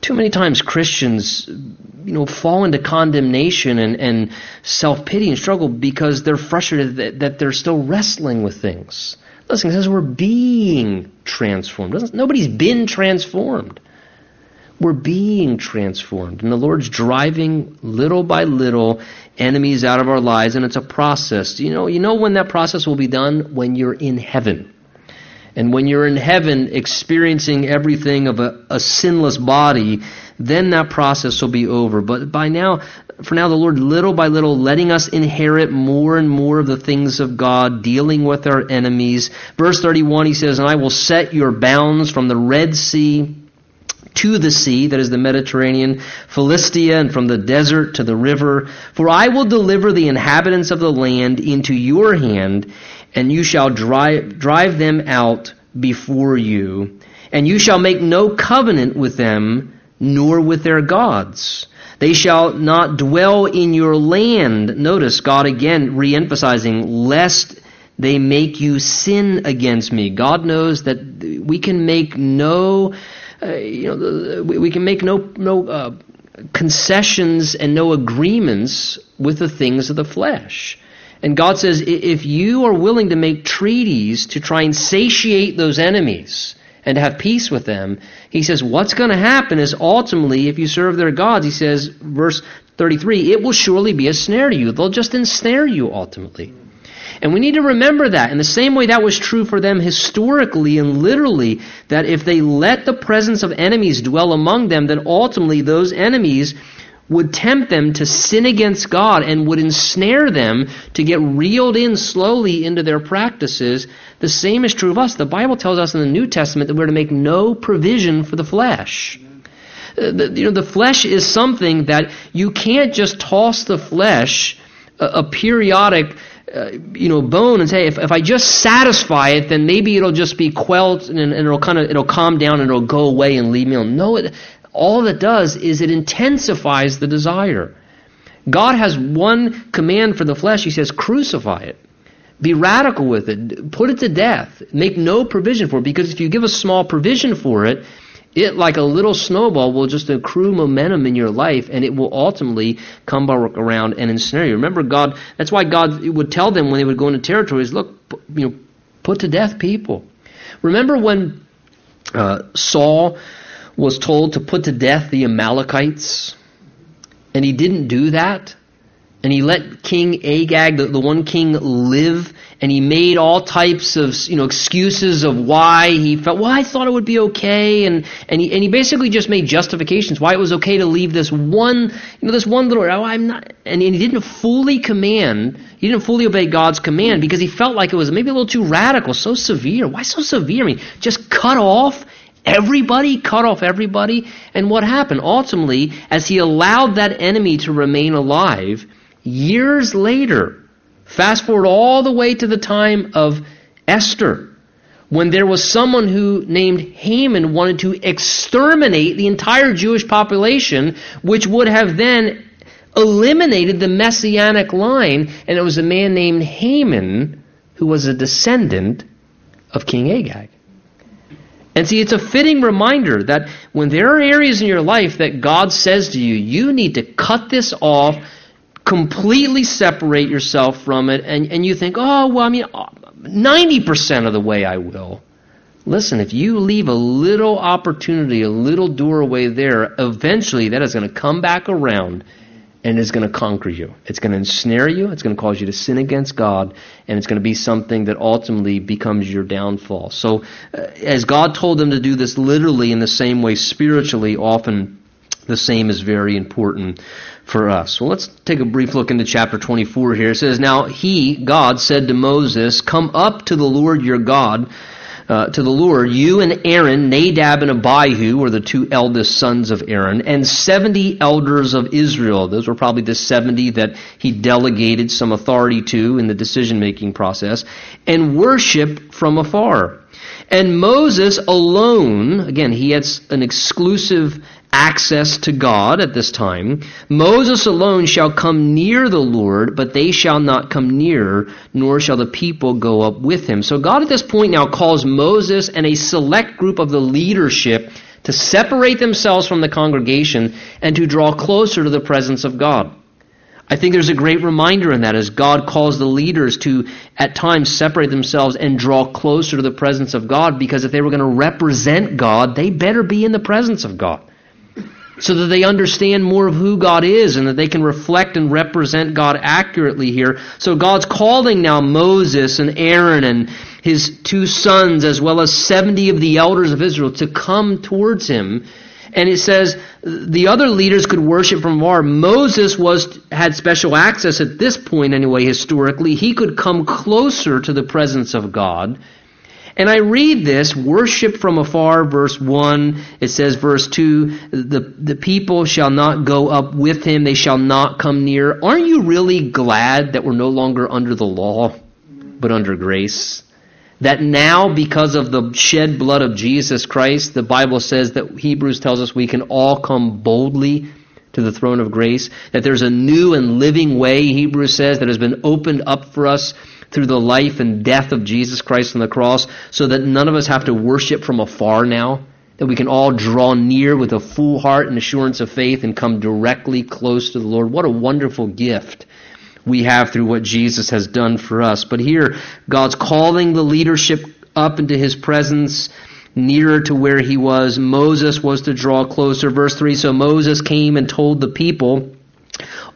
Too many times Christians, you know, fall into condemnation and, and self-pity and struggle because they're frustrated that, that they're still wrestling with things. Listen, it says we're being transformed. Nobody's been transformed. We're being transformed. And the Lord's driving little by little enemies out of our lives, and it's a process. You know, you know when that process will be done? When you're in heaven. And when you're in heaven experiencing everything of a, a sinless body, then that process will be over. But by now, for now, the Lord, little by little, letting us inherit more and more of the things of God, dealing with our enemies. Verse 31, he says, And I will set your bounds from the Red Sea to the sea, that is the Mediterranean, Philistia, and from the desert to the river. For I will deliver the inhabitants of the land into your hand, and you shall drive, drive them out before you. And you shall make no covenant with them, nor with their gods. They shall not dwell in your land. Notice God again re-emphasizing, lest they make you sin against me. God knows that we can make no uh, you know, we, can make no no uh, concessions and no agreements with the things of the flesh. And God says, if you are willing to make treaties to try and satiate those enemies and have peace with them, He says, what's going to happen is ultimately, if you serve their gods, He says, verse 33, it will surely be a snare to you. They'll just ensnare you ultimately. And we need to remember that. In the same way that was true for them historically and literally, that if they let the presence of enemies dwell among them, then ultimately those enemies would tempt them to sin against God and would ensnare them to get reeled in slowly into their practices. The same is true of us. The Bible tells us in the New Testament that we're to make no provision for the flesh. Uh, the, you know, the flesh is something that you can't just toss the flesh a, a periodic uh, you know, bone and say, if, if I just satisfy it, then maybe it'll just be quelled and, and it'll kind of it'll calm down and it'll go away and leave me alone. No, it, all that does is it intensifies the desire. God has one command for the flesh. He says, crucify it. Be radical with it. Put it to death. Make no provision for it. Because if you give a small provision for it, it, like a little snowball, will just accrue momentum in your life, and it will ultimately come back around and ensnare you. Remember, God. That's why God would tell them when they would go into territories, look, you know, put to death people. Remember when uh, Saul was told to put to death the Amalekites, and he didn't do that? and he let King Agag, the, the one king, live, and he made all types of you know excuses of why he felt. Well, I thought it would be okay, and and he and he basically just made justifications why it was okay to leave this one you know this one little. Oh, I'm not, and, and he didn't fully command. He didn't fully obey God's command because he felt like it was maybe a little too radical, so severe. Why so severe? I mean, just cut off everybody, cut off everybody. And what happened? Ultimately, as he allowed that enemy to remain alive, years later, fast forward all the way to the time of Esther, when there was someone who named Haman wanted to exterminate the entire Jewish population, which would have then eliminated the messianic line, and it was a man named Haman who was a descendant of King Agag. And see, it's a fitting reminder that when there are areas in your life that God says to you, you need to cut this off completely separate yourself from it, and, and you think, oh, well, I mean, 90% of the way I will. Listen, if you leave a little opportunity, a little doorway there, eventually that is going to come back around and is going to conquer you. It's going to ensnare you. It's going to cause you to sin against God, and it's going to be something that ultimately becomes your downfall. So, uh, as God told them to do this literally in the same way, spiritually, often the same is very important for us. Well, let's take a brief look into chapter 24 here. It says, Now he, God, said to Moses, Come up to the Lord your God, uh, to the Lord, you and Aaron, Nadab and Abihu were the two eldest sons of Aaron, and 70 elders of Israel. Those were probably the 70 that he delegated some authority to in the decision making process, and worship from afar. And Moses alone, again, he had an exclusive access to God at this time. Moses alone shall come near the Lord, but they shall not come near, nor shall the people go up with him. So God at this point now calls Moses and a select group of the leadership to separate themselves from the congregation and to draw closer to the presence of God. I think there's a great reminder in that as God calls the leaders to at times separate themselves and draw closer to the presence of God because if they were going to represent God, they better be in the presence of God so that they understand more of who God is and that they can reflect and represent God accurately here. So God's calling now Moses and Aaron and his two sons as well as 70 of the elders of Israel to come towards him. And it says the other leaders could worship from afar. Moses was had special access at this point anyway historically. He could come closer to the presence of God and I read this, worship from afar, verse 1. It says, verse 2, the, the people shall not go up with him, they shall not come near. Aren't you really glad that we're no longer under the law, but under grace? That now, because of the shed blood of Jesus Christ, the Bible says that Hebrews tells us we can all come boldly to the throne of grace. That there's a new and living way, Hebrews says, that has been opened up for us through the life and death of Jesus Christ on the cross so that none of us have to worship from afar now, that we can all draw near with a full heart and assurance of faith and come directly close to the Lord. What a wonderful gift we have through what Jesus has done for us. But here, God's calling the leadership up into his presence nearer to where he was. Moses was to draw closer. Verse 3 So Moses came and told the people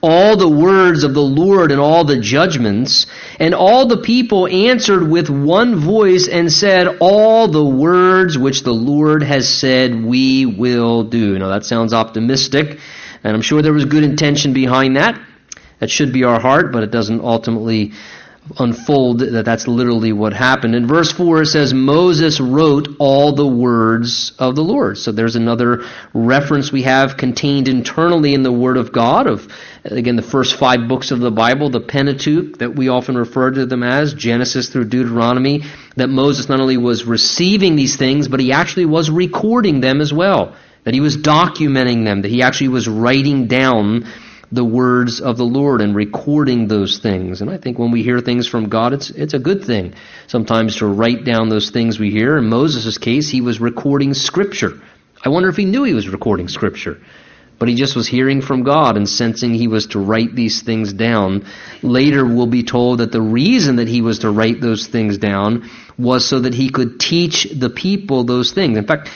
all the words of the Lord and all the judgments. And all the people answered with one voice and said, All the words which the Lord has said, we will do. Now that sounds optimistic, and I'm sure there was good intention behind that. That should be our heart, but it doesn't ultimately unfold that that's literally what happened. In verse 4 it says, Moses wrote all the words of the Lord. So there's another reference we have contained internally in the Word of God of, again, the first five books of the Bible, the Pentateuch that we often refer to them as, Genesis through Deuteronomy, that Moses not only was receiving these things, but he actually was recording them as well. That he was documenting them, that he actually was writing down the words of the Lord and recording those things. And I think when we hear things from God, it's, it's a good thing sometimes to write down those things we hear. In Moses' case, he was recording Scripture. I wonder if he knew he was recording Scripture. But he just was hearing from God and sensing he was to write these things down. Later, we'll be told that the reason that he was to write those things down was so that he could teach the people those things. In fact,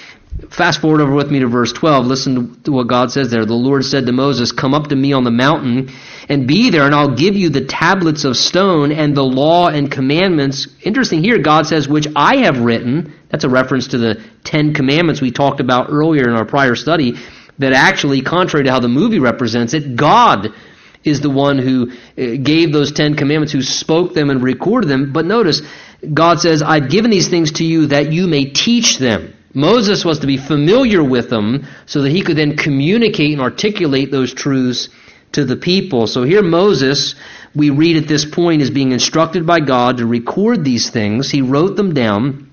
Fast forward over with me to verse 12. Listen to what God says there. The Lord said to Moses, Come up to me on the mountain and be there, and I'll give you the tablets of stone and the law and commandments. Interesting here, God says, which I have written. That's a reference to the Ten Commandments we talked about earlier in our prior study. That actually, contrary to how the movie represents it, God is the one who uh, gave those Ten Commandments, who spoke them and recorded them. But notice, God says, I've given these things to you that you may teach them. Moses was to be familiar with them so that he could then communicate and articulate those truths to the people. So here Moses, we read at this point, is being instructed by God to record these things. He wrote them down.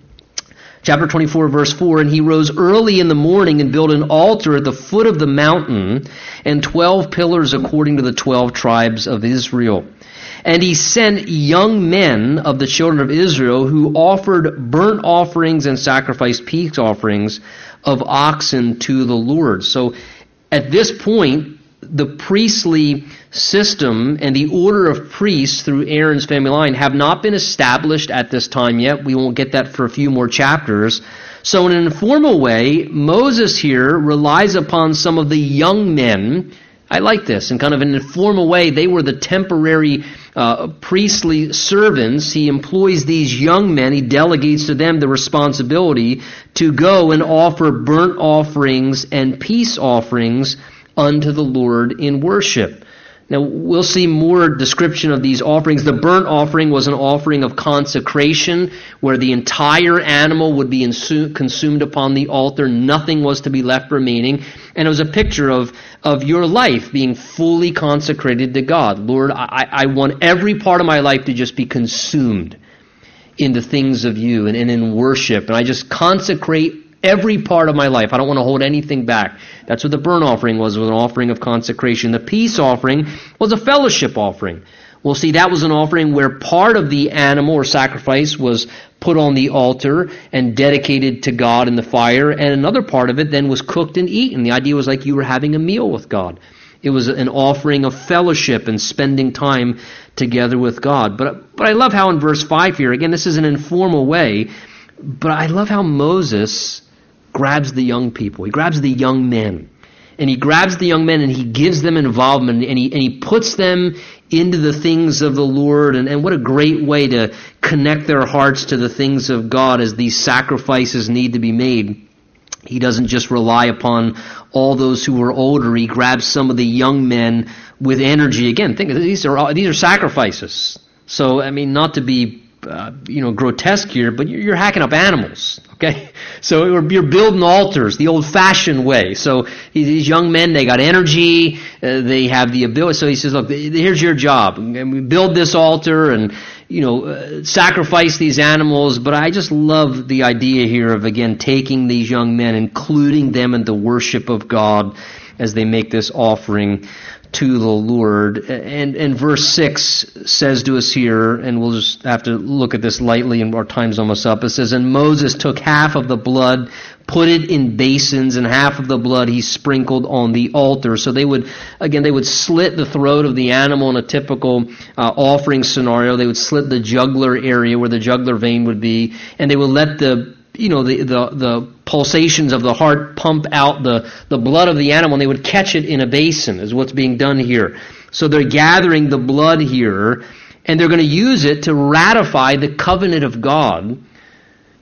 Chapter 24, verse 4 And he rose early in the morning and built an altar at the foot of the mountain and 12 pillars according to the 12 tribes of Israel. And he sent young men of the children of Israel who offered burnt offerings and sacrificed peace offerings of oxen to the Lord. So at this point, the priestly system and the order of priests through Aaron's family line have not been established at this time yet. We won't get that for a few more chapters. So, in an informal way, Moses here relies upon some of the young men. I like this. In kind of an informal way, they were the temporary uh, priestly servants, he employs these young men, he delegates to them the responsibility to go and offer burnt offerings and peace offerings unto the Lord in worship. Now, we'll see more description of these offerings. The burnt offering was an offering of consecration where the entire animal would be consumed upon the altar. Nothing was to be left remaining. And it was a picture of, of your life being fully consecrated to God. Lord, I, I want every part of my life to just be consumed in the things of you and, and in worship. And I just consecrate every part of my life. I don't want to hold anything back. That's what the burnt offering was, was an offering of consecration. The peace offering was a fellowship offering. Well, see, that was an offering where part of the animal or sacrifice was put on the altar and dedicated to God in the fire, and another part of it then was cooked and eaten. The idea was like you were having a meal with God. It was an offering of fellowship and spending time together with God. But, but I love how in verse 5 here, again, this is an informal way, but I love how Moses grabs the young people. He grabs the young men. And he grabs the young men and he gives them involvement and he, and he puts them into the things of the Lord. And, and what a great way to connect their hearts to the things of God as these sacrifices need to be made. He doesn't just rely upon all those who are older. He grabs some of the young men with energy. Again, think these are these are sacrifices. So I mean, not to be uh, you know, grotesque here, but you're hacking up animals, okay? [LAUGHS] So you're building altars the old-fashioned way. So these young men, they got energy, uh, they have the ability. So he says, look, here's your job. And we build this altar and, you know, uh, sacrifice these animals. But I just love the idea here of, again, taking these young men, including them in the worship of God as they make this offering to the Lord. And, and verse 6 says to us here, and we'll just have to look at this lightly and our time's almost up. It says, And Moses took half of the blood, put it in basins, and half of the blood he sprinkled on the altar. So they would, again, they would slit the throat of the animal in a typical uh, offering scenario. They would slit the jugular area where the jugular vein would be, and they would let the you know, the, the, the pulsations of the heart pump out the, the blood of the animal and they would catch it in a basin is what's being done here. So they're gathering the blood here and they're going to use it to ratify the covenant of God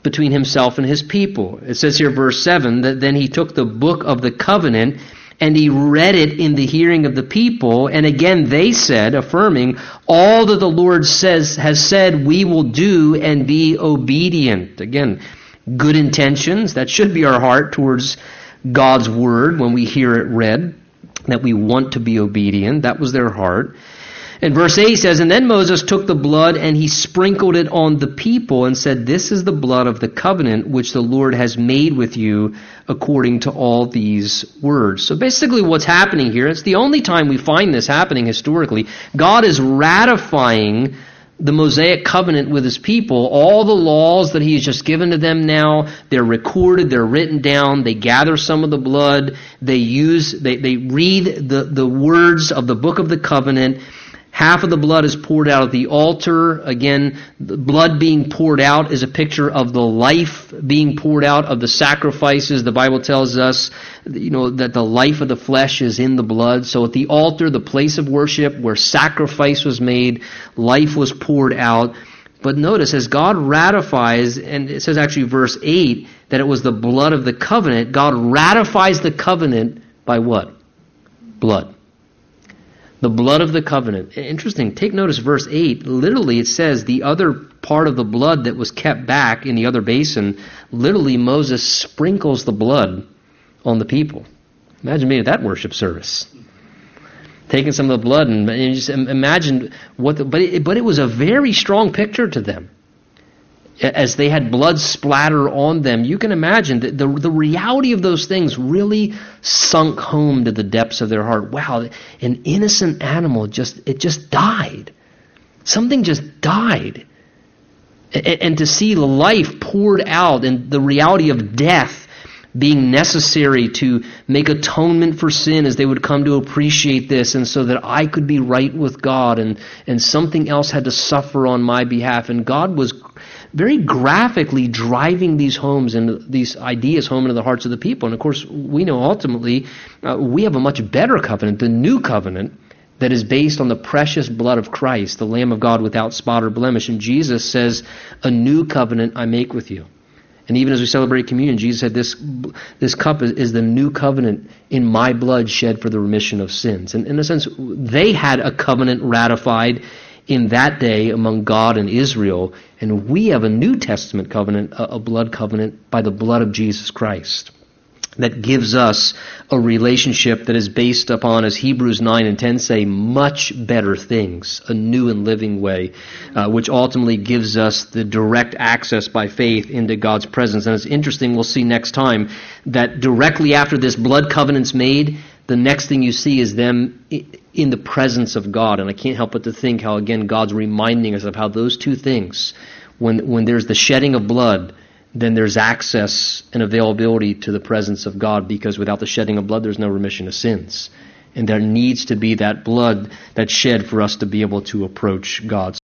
between himself and his people. It says here verse 7 that then he took the book of the covenant and he read it in the hearing of the people. And again, they said, affirming, all that the Lord says, has said, we will do and be obedient. Again, good intentions. That should be our heart towards God's word when we hear it read, that we want to be obedient. That was their heart. And verse 8 says, And then Moses took the blood and he sprinkled it on the people and said, This is the blood of the covenant which the Lord has made with you according to all these words. So basically what's happening here, it's the only time we find this happening historically. God is ratifying the Mosaic covenant with his people, all the laws that he has just given to them now, they're recorded, they're written down, they gather some of the blood, they use, they, they read the, the words of the book of the covenant, Half of the blood is poured out at the altar. Again, the blood being poured out is a picture of the life being poured out of the sacrifices. The Bible tells us, you know, that the life of the flesh is in the blood. So at the altar, the place of worship where sacrifice was made, life was poured out. But notice, as God ratifies, and it says actually verse 8, that it was the blood of the covenant, God ratifies the covenant by what? Blood. The blood of the covenant. Interesting. Take notice, verse 8. Literally, it says the other part of the blood that was kept back in the other basin, literally, Moses sprinkles the blood on the people. Imagine being at that worship service. Taking some of the blood and, and just imagine what the, but it, but it was a very strong picture to them as they had blood splatter on them, you can imagine that the, the reality of those things really sunk home to the depths of their heart. Wow, an innocent animal just it just died. Something just died. And, and to see life poured out and the reality of death being necessary to make atonement for sin as they would come to appreciate this and so that I could be right with God and, and something else had to suffer on my behalf. And God was very graphically driving these homes and these ideas home into the hearts of the people. And of course, we know ultimately uh, we have a much better covenant, the new covenant, that is based on the precious blood of Christ, the Lamb of God without spot or blemish. And Jesus says, A new covenant I make with you. And even as we celebrate communion, Jesus said, This, this cup is, is the new covenant in my blood shed for the remission of sins. And in a sense, they had a covenant ratified in that day among God and Israel, and we have a New Testament covenant, a blood covenant by the blood of Jesus Christ that gives us a relationship that is based upon, as Hebrews 9 and 10 say, much better things, a new and living way, uh, which ultimately gives us the direct access by faith into God's presence. And it's interesting, we'll see next time, that directly after this blood covenant's made, the next thing you see is them in the presence of God. And I can't help but to think how, again, God's reminding us of how those two things, when, when there's the shedding of blood, then there's access and availability to the presence of God because without the shedding of blood, there's no remission of sins. And there needs to be that blood that's shed for us to be able to approach God.